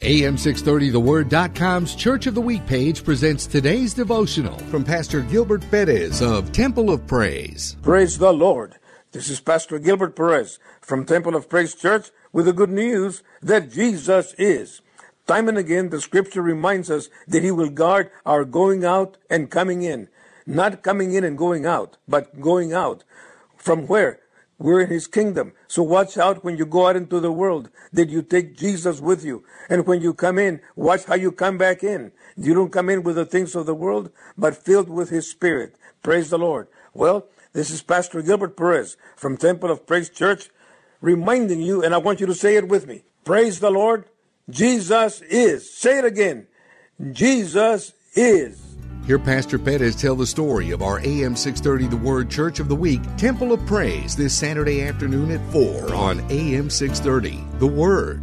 AM630TheWord.com's Church of the Week page presents today's devotional from Pastor Gilbert Perez of Temple of Praise. Praise the Lord. This is Pastor Gilbert Perez from Temple of Praise Church with the good news that Jesus is. Time and again, the scripture reminds us that He will guard our going out and coming in. Not coming in and going out, but going out. From where? We're in his kingdom. So watch out when you go out into the world that you take Jesus with you. And when you come in, watch how you come back in. You don't come in with the things of the world, but filled with his spirit. Praise the Lord. Well, this is Pastor Gilbert Perez from Temple of Praise Church reminding you, and I want you to say it with me. Praise the Lord. Jesus is. Say it again. Jesus is. Hear Pastor Perez tell the story of our AM 630 The Word Church of the Week Temple of Praise this Saturday afternoon at 4 on AM 630 The Word.